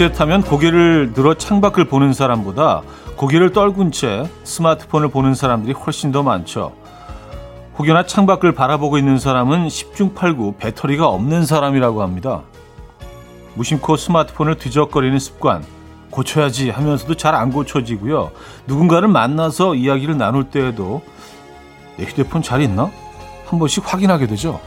버스에 타면 고개를 들어 창밖을 보는 사람보다 고개를 떨군 채 스마트폰을 보는 사람들이 훨씬 더 많죠. 혹여나 창밖을 바라보고 있는 사람은 10중 8구 배터리가 없는 사람이라고 합니다. 무심코 스마트폰을 뒤적거리는 습관 고쳐야지 하면서도 잘 안 고쳐지고요. 누군가를 만나서 이야기를 나눌 때에도 내 휴대폰 잘 있나? 한 번씩 확인하게 되죠.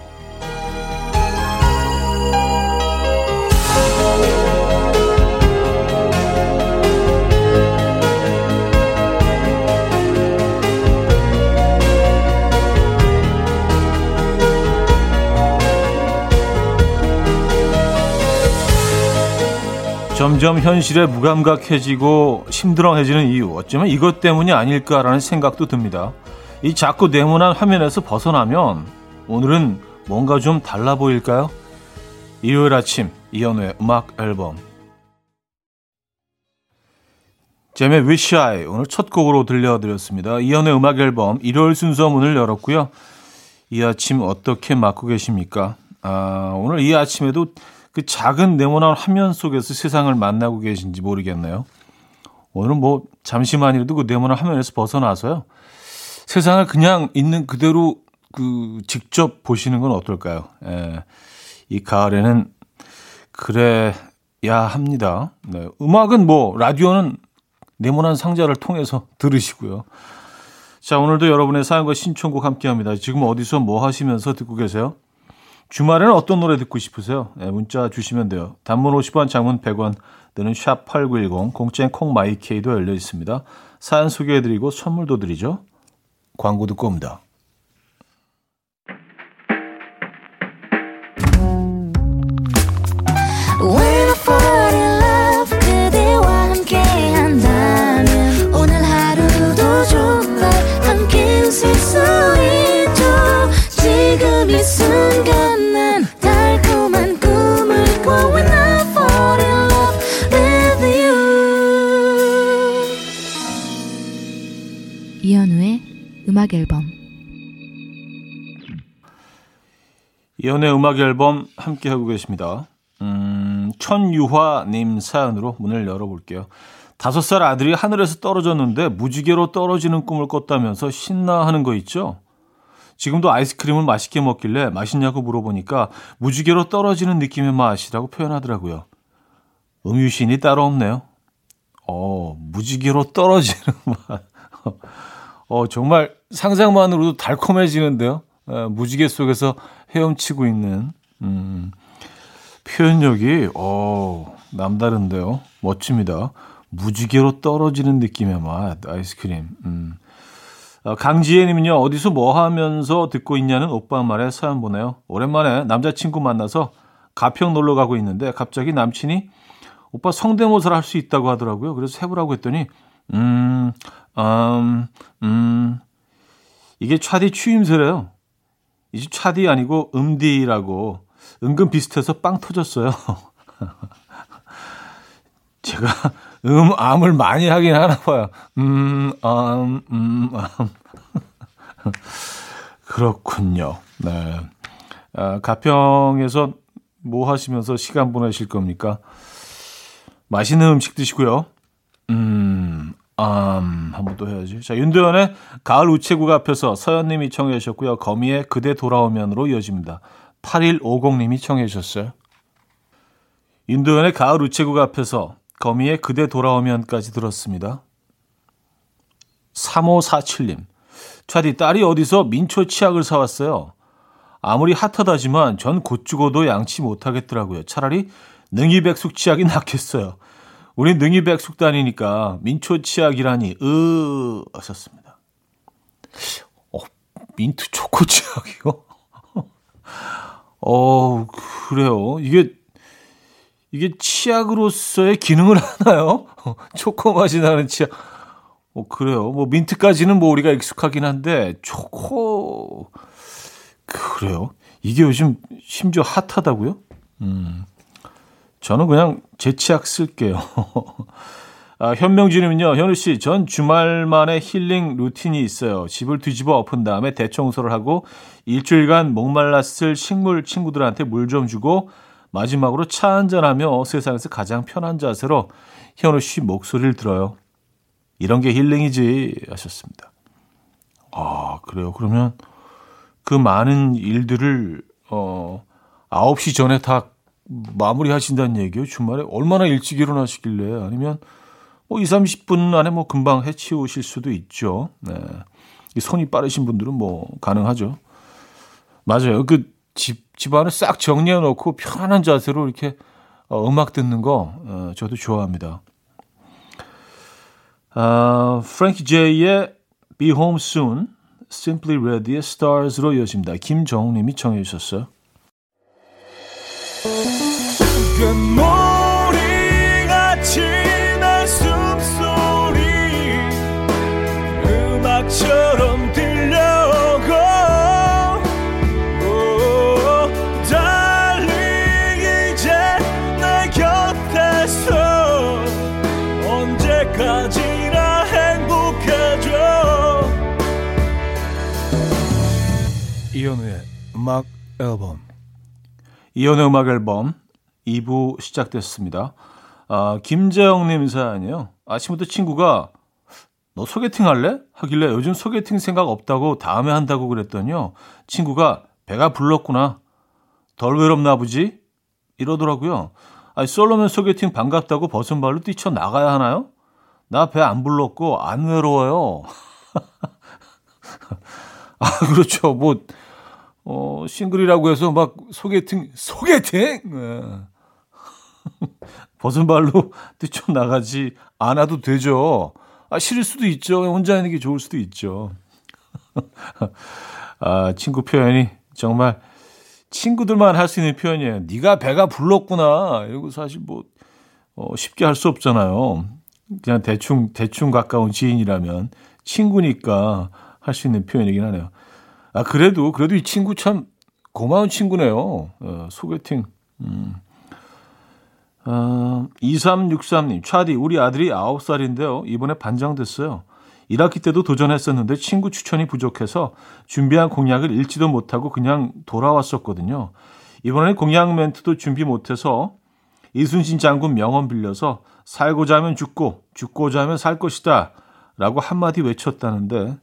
점점 현실에 무감각해지고 심드렁해지는 이유 어쩌면 이것 때문이 아닐까라는 생각도 듭니다. 이 자꾸 네모난 화면에서 벗어나면 오늘은 뭔가 좀 달라 보일까요? 일요일 아침 이연우의 음악 앨범 제의 Wish I 오늘 첫 곡으로 들려드렸습니다. 이연우의 음악 앨범 일요일 순서 문을 열었고요. 이 아침 어떻게 맞고 계십니까? 아, 오늘 이 아침에도 그 작은 네모난 화면 속에서 세상을 만나고 계신지 모르겠네요. 오늘 뭐 잠시만이라도 그 네모난 화면에서 벗어나서요. 세상을 그냥 있는 그대로 그 직접 보시는 건 어떨까요? 예. 이 가을에는 그래야 합니다. 네. 음악은 뭐 라디오는 네모난 상자를 통해서 들으시고요. 자, 오늘도 여러분의 사연과 신청곡 함께 합니다. 지금 어디서 뭐 하시면서 듣고 계세요? 주말에는 어떤 노래 듣고 싶으세요? 네, 문자 주시면 돼요. 단문 50원, 장문 100원 드는 샵 8910 공짜인 콩마이케이도 열려 있습니다. 사연 소개해드리고 선물도 드리죠. 광고 듣고 옵니다. 이연의 음악 앨범 함께 하고 계십니다. 음, 천유화님 사연으로 문을 열어볼게요. 다섯 살 아들이 하늘에서 떨어졌는데 무지개로 떨어지는 꿈을 꿨다면서 신나하는 거 있죠? 지금도 아이스크림을 맛있게 먹길래 맛있냐고 물어보니까 무지개로 떨어지는 느낌의 맛이라고 표현하더라고요. 음유신이 따로 없네요. 어, 무지개로 떨어지는 맛. 어, 정말 상상만으로도 달콤해지는데요. 어, 무지개 속에서 헤엄치고 있는 음, 표현력이 어, 남다른데요. 멋집니다. 무지개로 떨어지는 느낌의 맛 아이스크림. 음. 어, 강지혜님은요 어디서 뭐 하면서 듣고 있냐는 오빠 말에 사연 보내요. 오랜만에 남자친구 만나서 가평 놀러 가고 있는데 갑자기 남친이 오빠 성대모사를 할 수 있다고 하더라고요. 그래서 해보라고 했더니 음, 음, 음, 이게 차디 추임새래요. 이집 차디 아니고 음디라고 은근 비슷해서 빵 터졌어요. 제가 음, 암을 많이 하긴 하나 봐요. 음, 음, 음, 음. 그렇군요. 네. 아, 가평에서 뭐 하시면서 시간 보내실 겁니까? 맛있는 음식 드시고요. 음, 음, 한번 또 해야지. 자, 윤도현의 가을 우체국 앞에서 서현님이 청해 주셨고요. 거미의 그대 돌아오면으로 이어집니다. 8150님이 청해 주셨어요. 윤도현의 가을 우체국 앞에서 거미의 그대 돌아오면까지 들었습니다. 3547님. 차디 딸이 어디서 민초 치약을 사왔어요. 아무리 핫하다지만 전 곧 죽어도 양치 못하겠더라고요. 차라리 능이백숙 치약이 낫겠어요. 우리 능이백숙 다니니까 민초 치약이라니 으 하셨습니다. 어, 민트 초코 치약이요? 어, 그래요. 이게 이게 치약으로서의 기능을 하나요? 초코 맛이 나는 치약. 어, 그래요. 뭐 민트까지는 뭐 우리가 익숙하긴 한데 초코 그래요. 이게 요즘 심지어 핫하다고요? 음. 저는 그냥 제 치약 쓸게요. 아, 현명진님은요, 현우 씨, 전 주말만에 힐링 루틴이 있어요. 집을 뒤집어 엎은 다음에 대청소를 하고 일주일간 목말랐을 식물 친구들한테 물 좀 주고 마지막으로 차 한잔하며 세상에서 가장 편한 자세로 현우 씨 목소리를 들어요. 이런 게 힐링이지 하셨습니다. 아, 그래요. 그러면 그 많은 일들을 어 9시 전에 다 마무리 하신다는 얘기예요. 주말에 얼마나 일찍 일어나시길래 아니면 뭐 2, 30분 안에 뭐 금방 해치우실 수도 있죠. 네. 손이 빠르신 분들은 뭐 가능하죠. 맞아요. 그 집, 집안을 싹 정리해 놓고 편안한 자세로 이렇게 어, 음악 듣는 거 어, 저도 좋아합니다. 아, 프랭키 제이의 Be Home Soon, Simply Red의 Stars로 이어집니다. 김정님이 청해 주셨어요. 이현우의 음악 앨범. 이현우의 음악 앨범 2부 시작됐습니다. 아, 김재영님 사연이요. 아침부터 친구가 너 소개팅 할래? 하길래 요즘 소개팅 생각 없다고 다음에 한다고 그랬더니요. 친구가 배가 불렀구나. 덜 외롭나 보지? 이러더라고요. 아니, 솔로면 소개팅 반갑다고 벗은 발로 뛰쳐 나가야 하나요? 나 배 안 불렀고 안 외로워요. 아, 그렇죠. 뭐, 어, 싱글이라고 해서 막 소개팅, 소개팅! 네. 벗은 발로 뛰쳐나가지 않아도 되죠. 아, 싫을 수도 있죠. 혼자 있는 게 좋을 수도 있죠. 아, 친구 표현이 정말 친구들만 할 수 있는 표현이에요. 네가 배가 불렀구나. 이거 사실 뭐 어, 쉽게 할 수 없잖아요. 그냥 대충 대충 가까운 지인이라면 친구니까 할 수 있는 표현이긴 하네요. 아 그래도 그래도 이 친구 참 고마운 친구네요. 어, 소개팅. 음. 어, 2363님, 차디, 우리 아들이 9살인데요. 이번에 반장됐어요. 1학기 때도 도전했었는데 친구 추천이 부족해서 준비한 공약을 읽지도 못하고 그냥 돌아왔었거든요. 이번에 공약 멘트도 준비 못해서 이순신 장군 명언 빌려서 살고자 하면 죽고 죽고자 하면 살 것이다 라고 한마디 외쳤다는데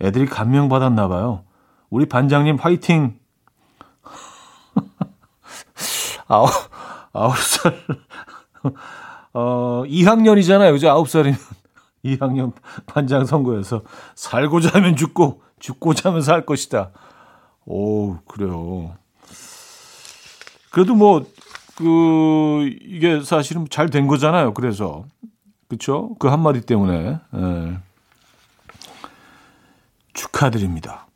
애들이 감명받았나 봐요. 우리 반장님 화이팅! 아홉, 아홉 살, 어, 2학년이잖아요. 그죠? 아홉 살이면. 2학년 반장 선거에서 살고자 하면 죽고, 죽고자 하면 살 것이다. 오, 그래요. 그래도 뭐, 그, 이게 사실은 잘 된 거잖아요. 그래서. 그쵸? 그 한마디 때문에. 예. 축하드립니다.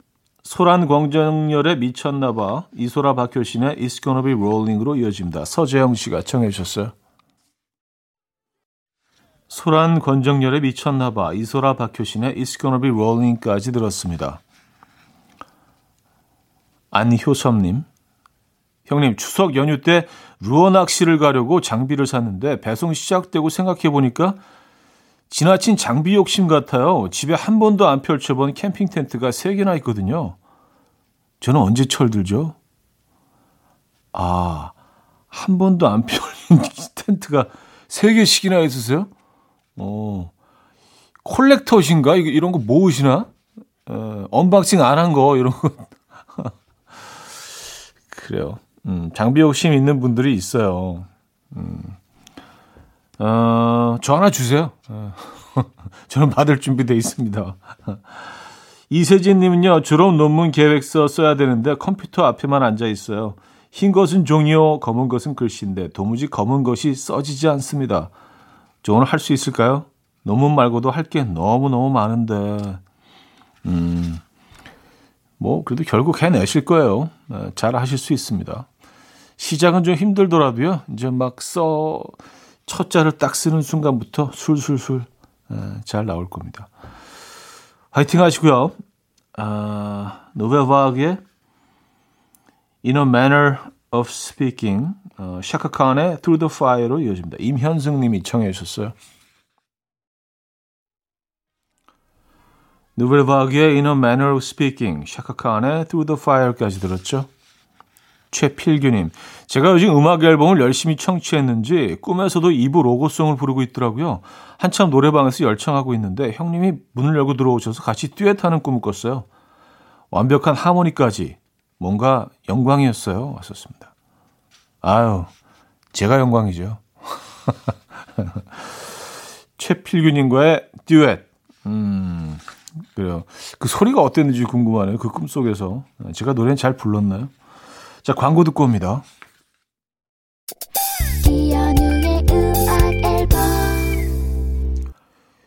소란 광정열에 미쳤나봐 이소라 박효신의 It's Gonna Be Rolling으로 이어집니다. 서재영 씨가 청해 주셨어요. 소란 권정열에 미쳤나봐 이소라 박효신의 It's Gonna Be Rolling까지 들었습니다. 안효섭님 형님 추석 연휴 때 루어 낚시를 가려고 장비를 샀는데 배송 시작되고 생각해보니까 지나친 장비 욕심 같아요. 집에 한 번도 안 펼쳐본 캠핑 텐트가 3개나 있거든요. 저는 언제 철들죠? 아, 한 번도 안 펼린 텐트가 3개씩이나 있으세요? 어, 콜렉터신가? 이런 거 모으시나? 어, unboxing 안 한 거, 이런 거. 그래요. 음, 장비 욕심 있는 분들이 있어요. 음. 어, 저 하나 주세요. 어, 저는 받을 준비돼 있습니다. 이세진님은요, 졸업 논문 계획서 써야 되는데 컴퓨터 앞에만 앉아 있어요. 흰 것은 종이요, 검은 것은 글씨인데 도무지 검은 것이 써지지 않습니다. 저 오늘 할 수 있을까요? 논문 말고도 할 게 너무너무 많은데, 음, 뭐, 그래도 결국 해내실 거예요. 네, 잘 하실 수 있습니다. 시작은 좀 힘들더라도요, 이제 막 써, 첫 자를 딱 쓰는 순간부터 술술술 예, 잘 나올 겁니다. 화이팅 하시고요. 아, 노벨바그의 In a Manner of Speaking, 어, 샤카칸의 Through the Fire로 이어집니다. 임현승 님이 청해 주셨어요. 노벨바그의 In a Manner of Speaking, 샤카칸의 Through the Fire까지 들었죠. 최필규님, 제가 요즘 음악 앨범을 열심히 청취했는지 꿈에서도 이부 로고송을 부르고 있더라고요. 한참 노래방에서 열창하고 있는데 형님이 문을 열고 들어오셔서 같이 듀엣하는 꿈을 꿨어요. 완벽한 하모니까지 뭔가 영광이었어요. 왔었습니다. 아유, 제가 영광이죠. 최필규님과의 듀엣. 음, 그래요. 그 소리가 어땠는지 궁금하네요. 그 꿈속에서. 제가 노래는 잘 불렀나요? 자, 광고 듣고 옵니다.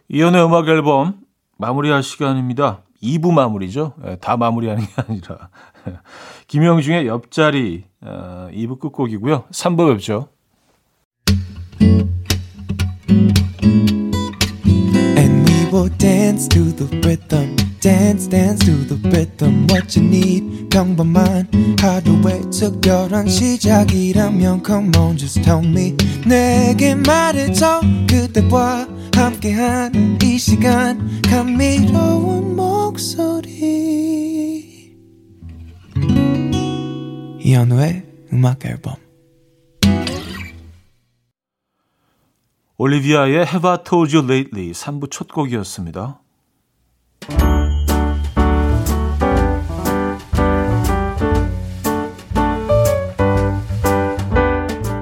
이연우의 음악 앨범. 마무리할 시간입니다. 2부 마무리죠. 네, 다 마무리하는 게 아니라. 김영중의 옆자리 어, 2부 끝곡이고요. 3부 뵙죠. will dance to the rhythm. Dance, dance to the rhythm. What you need, 평범한 하루의 특별한 시작이라면 Come on, just tell me. 내게 말해줘. 그대와 함께한 이 시간. 감미로운 목소리. 이현우의 음악 앨범. 올리비아의 Have I Told You Lately 3부 첫 곡이었습니다.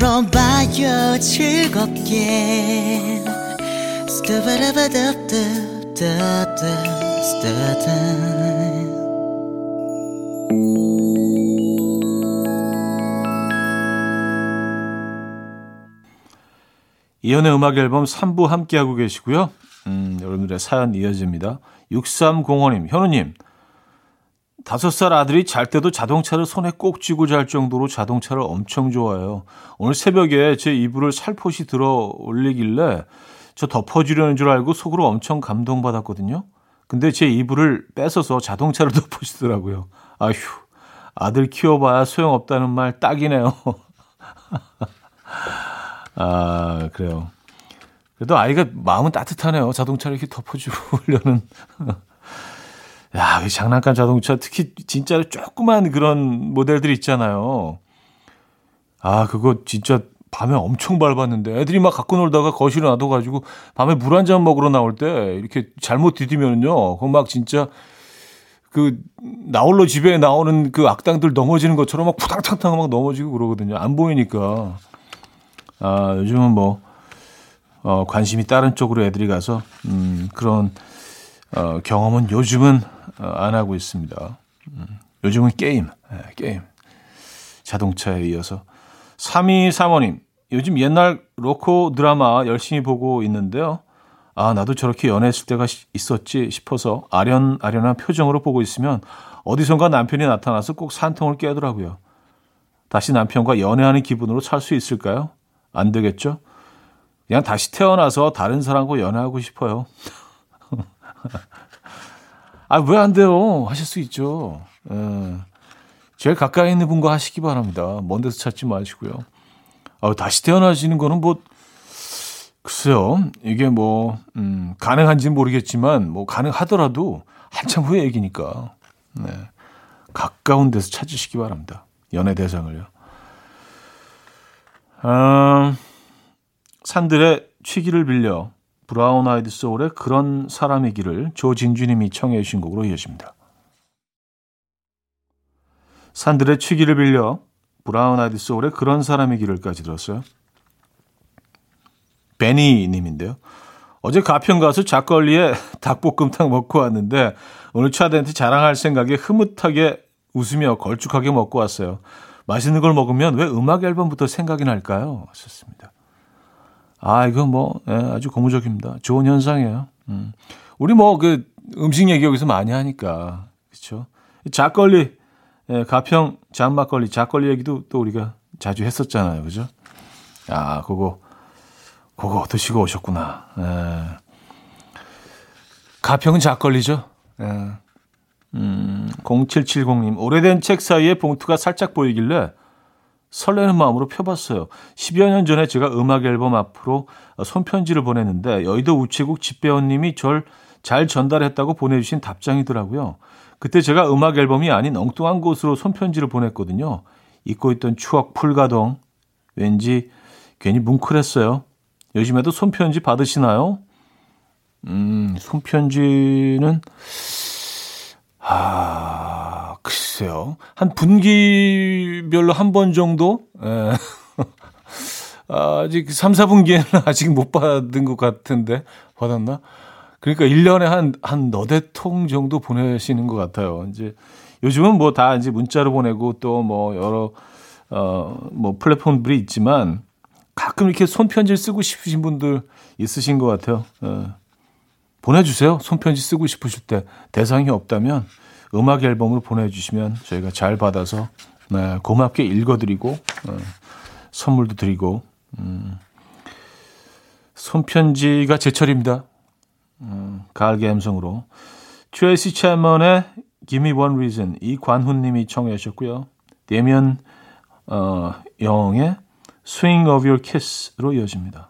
들어봐요 즐겁게 이연의 음악 앨범 3부 함께하고 계시고요. 음, 여러분들의 사연 이어집니다. 6305님, 현우님, 다섯 살 아들이 잘 때도 자동차를 손에 꼭 쥐고 잘 정도로 자동차를 엄청 좋아해요. 오늘 새벽에 제 이불을 살포시 들어 올리길래 저 덮어주려는 줄 알고 속으로 엄청 감동받았거든요. 근데 제 이불을 뺏어서 자동차를 덮어주더라고요. 아휴, 아들 키워봐야 소용없다는 말 딱이네요. 아, 그래요. 그래도 아이가 마음은 따뜻하네요. 자동차를 이렇게 덮어주려는. 야, 장난감 자동차, 특히 진짜 조그만 그런 모델들 있잖아요. 아, 그거 진짜 밤에 엄청 밟았는데 애들이 막 갖고 놀다가 거실에 놔둬가지고 밤에 물 한 잔 먹으러 나올 때 이렇게 잘못 디디면은요. 그거 막 진짜 그 나홀로 집에 나오는 그 악당들 넘어지는 것처럼 막 푸당탕탕 막 넘어지고 그러거든요. 안 보이니까. 아, 요즘은 뭐 어, 관심이 다른 쪽으로 애들이 가서 음, 그런 어, 경험은 요즘은 어, 안 하고 있습니다. 음, 요즘은 게임, 네, 게임. 자동차에 이어서 3235님, 요즘 옛날 로코 드라마 열심히 보고 있는데요. 아, 나도 저렇게 연애했을 때가 있었지 싶어서 아련아련한 표정으로 보고 있으면 어디선가 남편이 나타나서 꼭 산통을 깨더라고요. 다시 남편과 연애하는 기분으로 살 수 있을까요? 안 되겠죠? 그냥 다시 태어나서 다른 사람과 연애하고 싶어요. 아, 왜 안 돼요? 하실 수 있죠. 예. 제일 가까이 있는 분과 하시기 바랍니다. 먼 데서 찾지 마시고요. 아, 다시 태어나시는 거는 뭐, 글쎄요. 이게 뭐, 음, 가능한지는 모르겠지만, 뭐, 가능하더라도 한참 후의 얘기니까. 네. 가까운 데서 찾으시기 바랍니다. 연애 대상을요. 음, 산들의 취기를 빌려 브라운 아이드 소울의 그런 사람이기를 조진주님이 청해 주신 곡으로 이어집니다. 산들의 취기를 빌려 브라운 아이드 소울의 그런 사람이기를까지 들었어요. 베니 님인데요. 어제 가평 가서 잣막걸리에 닭볶음탕 먹고 왔는데 오늘 차대한테 자랑할 생각에 흐뭇하게 웃으며 걸쭉하게 먹고 왔어요. 맛있는 걸 먹으면 왜 음악 앨범부터 생각이 날까요? 하셨습니다. 아, 이거 뭐, 예, 아주 고무적입니다. 좋은 현상이에요. 음. 우리 뭐, 그, 음식 얘기 여기서 많이 하니까. 그쵸. 작걸리, 예, 가평 장막걸리, 작걸리 얘기도 또 우리가 자주 했었잖아요. 그죠? 아, 그거, 그거 드시고 오셨구나. 예. 가평은 작걸리죠. 예. 음, 0770님, 오래된 책 사이에 봉투가 살짝 보이길래 설레는 마음으로 펴봤어요. 10여 년 전에 제가 음악 앨범 앞으로 손편지를 보냈는데 여의도 우체국 집배원님이 절 잘 전달했다고 보내주신 답장이더라고요. 그때 제가 음악 앨범이 아닌 엉뚱한 곳으로 손편지를 보냈거든요. 잊고 있던 추억 풀가동. 왠지 괜히 뭉클했어요. 요즘에도 손편지 받으시나요? 음, 손편지는 아, 글쎄요. 한 분기별로 한 번 정도? 예. 아직 3, 4분기에는 아직 못 받은 것 같은데, 받았나? 그러니까 1년에 한, 한 너댓 통 정도 보내시는 것 같아요. 이제 요즘은 뭐 다 이제 문자로 보내고 또 뭐 여러, 어, 뭐 플랫폼들이 있지만 가끔 이렇게 손편지를 쓰고 싶으신 분들 있으신 것 같아요. 어. 보내주세요. 손편지 쓰고 싶으실 때 대상이 없다면 음악 앨범으로 보내주시면 저희가 잘 받아서 네, 고맙게 읽어드리고 어, 선물도 드리고 음, 손편지가 제철입니다. 음, 가을 감성으로 트레이시 채먼의 Give Me One Reason 이관훈님이 청해 주셨고요. 데미안 어, 영의 Swing of Your Kiss로 이어집니다.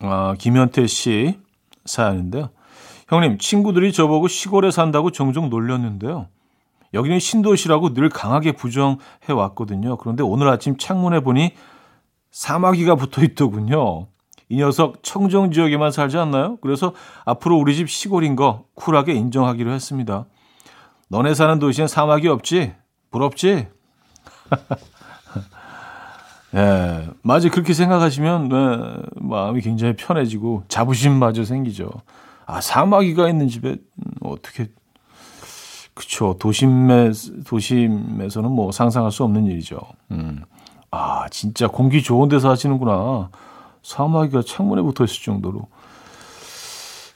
아, 김현태 씨 사연인데요. 형님, 친구들이 저보고 시골에 산다고 종종 놀렸는데요. 여기는 신도시라고 늘 강하게 부정해 왔거든요. 그런데 오늘 아침 창문에 보니 사마귀가 붙어 있더군요. 이 녀석 청정 지역에만 살지 않나요? 그래서 앞으로 우리 집 시골인 거 쿨하게 인정하기로 했습니다. 너네 사는 도시엔 사막이 없지? 부럽지? 예, 맞아. 그렇게 생각하시면, 네, 마음이 굉장히 편해지고 자부심마저 생기죠. 아, 사마귀가 있는 집에, 음, 어떻게, 그쵸. 도심에, 도심에서는 뭐 상상할 수 없는 일이죠. 음. 아, 진짜 공기 좋은 데서 하시는구나. 사마귀가 창문에 붙어 있을 정도로.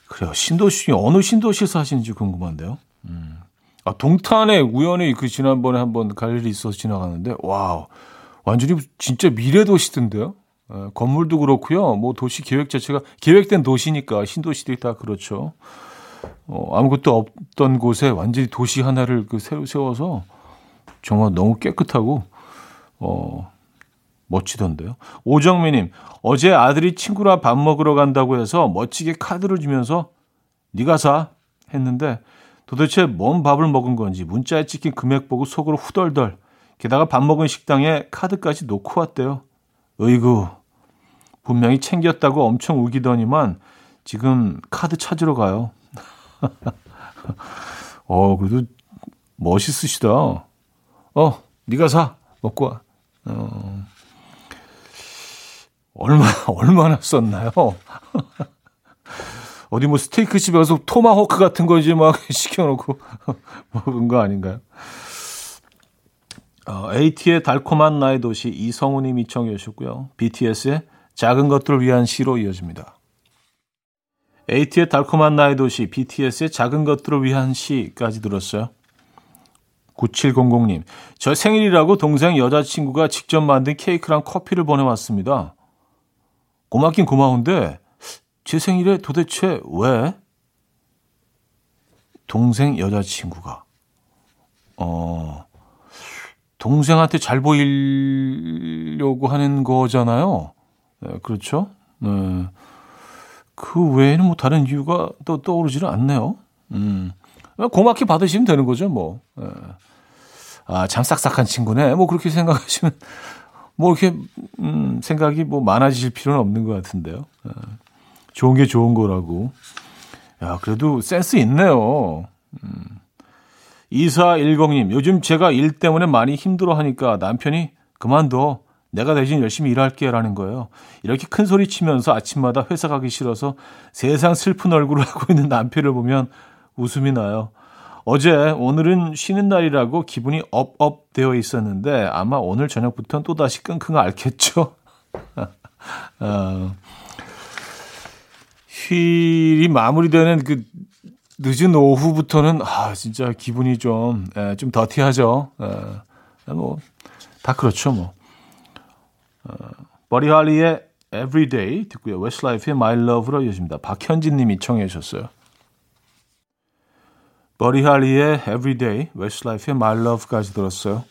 그래요. 신도시, 어느 신도시에서 하시는지 궁금한데요. 음. 아, 동탄에 우연히 그 지난번에 한번 갈 일이 있어서 지나가는데, 와우. 완전히 진짜 미래 도시던데요. 에, 건물도 그렇고요. 뭐 도시 계획 자체가 계획된 도시니까 신도시들이 다 그렇죠. 어, 아무것도 없던 곳에 완전히 도시 하나를 그 새로 세워서 정말 너무 깨끗하고 어 멋지던데요. 오정미님 어제 아들이 친구랑 밥 먹으러 간다고 해서 멋지게 카드를 주면서 네가 사 했는데 도대체 뭔 밥을 먹은 건지 문자에 찍힌 금액 보고 속으로 후덜덜 게다가 밥 먹은 식당에 카드까지 놓고 왔대요. 으이구, 분명히 챙겼다고 엄청 우기더니만 지금 카드 찾으러 가요. 어, 그래도 멋있으시다. 어, 네가 사. 먹고 와. 어, 얼마, 얼마나 썼나요? 어디 뭐 스테이크 집에 가서 토마호크 같은 거지 막 시켜놓고 먹은 거 아닌가요? 어, AT의 달콤한 나의 도시 이성우님이 청해 주셨고요. BTS의 작은 것들을 위한 시로 이어집니다. AT의 달콤한 나의 도시 BTS의 작은 것들을 위한 시까지 들었어요. 9700님, 저 생일이라고 동생 여자친구가 직접 만든 케이크랑 커피를 보내왔습니다. 고맙긴 고마운데 제 생일에 도대체 왜 동생 여자친구가 어 동생한테 잘 보이려고 하는 거잖아요. 네, 그렇죠? 네. 그 외에는 뭐 다른 이유가 또 떠오르지는 않네요. 음. 고맙게 받으시면 되는 거죠, 뭐. 네. 아, 참 싹싹한 친구네. 뭐 그렇게 생각하시면 뭐 이렇게 음, 생각이 뭐 많아지실 필요는 없는 것 같은데요. 네. 좋은 게 좋은 거라고. 야, 그래도 센스 있네요. 음. 2410님, 요즘 제가 일 때문에 많이 힘들어 하니까 남편이 그만둬. 내가 대신 열심히 일할게 라는 거예요. 이렇게 큰 소리 치면서 아침마다 회사 가기 싫어서 세상 슬픈 얼굴을 하고 있는 남편을 보면 웃음이 나요. 어제 오늘은 쉬는 날이라고 기분이 업업 되어 있었는데 아마 오늘 저녁부터는 또다시 끙끙 앓겠죠. 어, 휴일이 마무리되는 그 늦은 오후부터는 아 진짜 기분이 좀좀 예, 좀 더티하죠. 예, 뭐다 그렇죠 뭐. 어, 버디 홀리의 Everyday 듣고요. 웨스트라이프의 My Love로 이어집니다. 박현진님이 청해 주셨어요. 버디 홀리의 Everyday, 웨스트라이프의 My Love까지 들었어요.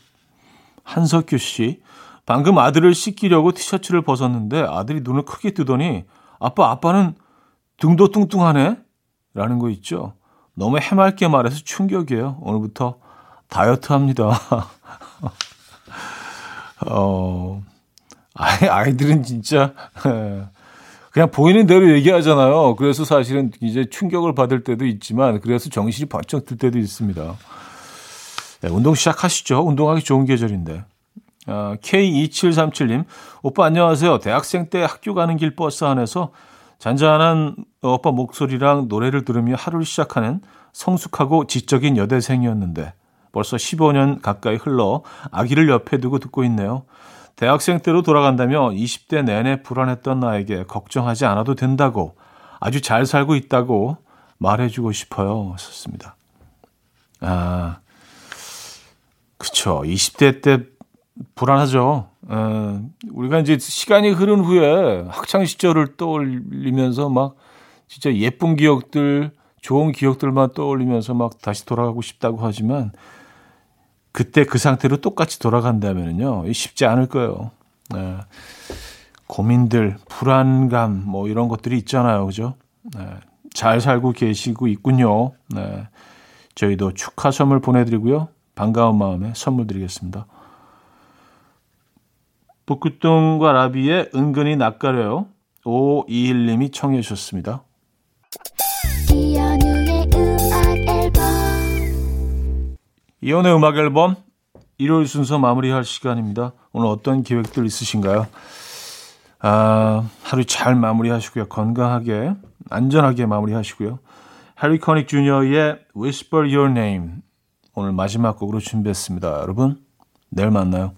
한석규 씨, 방금 아들을 씻기려고 티셔츠를 벗었는데 아들이 눈을 크게 뜨더니 아빠, 아빠는 등도 뚱뚱하네? 라는 거 있죠. 너무 해맑게 말해서 충격이에요. 오늘부터 다이어트 합니다. 어, 아이, 아이들은 진짜, 그냥 보이는 대로 얘기하잖아요. 그래서 사실은 이제 충격을 받을 때도 있지만, 그래서 정신이 번쩍 들 때도 있습니다. 네, 운동 시작하시죠. 운동하기 좋은 계절인데. 어, K2737님, 오빠 안녕하세요. 대학생 때 학교 가는 길 버스 안에서 잔잔한 오빠 목소리랑 노래를 들으며 하루를 시작하는 성숙하고 지적인 여대생이었는데 벌써 15년 가까이 흘러 아기를 옆에 두고 듣고 있네요. 대학생 때로 돌아간다며 20대 내내 불안했던 나에게 걱정하지 않아도 된다고 아주 잘 살고 있다고 말해주고 싶어요. 썼습니다. 아, 그쵸. 20대 때 불안하죠. 어, 우리가 이제 시간이 흐른 후에 학창 시절을 떠올리면서 막 진짜 예쁜 기억들, 좋은 기억들만 떠올리면서 막 다시 돌아가고 싶다고 하지만 그때 그 상태로 똑같이 돌아간다면요 쉽지 않을 거예요. 네. 고민들, 불안감 뭐 이런 것들이 있잖아요, 그죠? 네. 잘 살고 계시고 있군요. 네. 저희도 축하 선물 보내드리고요. 반가운 마음에 선물 드리겠습니다. 북극동과 라비의 은근히 낯가려요. 521님이 청해 주셨습니다. 이연우의 음악 앨범 이연의 음악 앨범 일요일 순서 마무리할 시간입니다. 오늘 어떤 계획들 있으신가요? 아, 하루 잘 마무리하시고요. 건강하게, 안전하게 마무리하시고요. 해리 커닉 주니어의 Whisper Your Name 오늘 마지막 곡으로 준비했습니다. 여러분, 내일 만나요.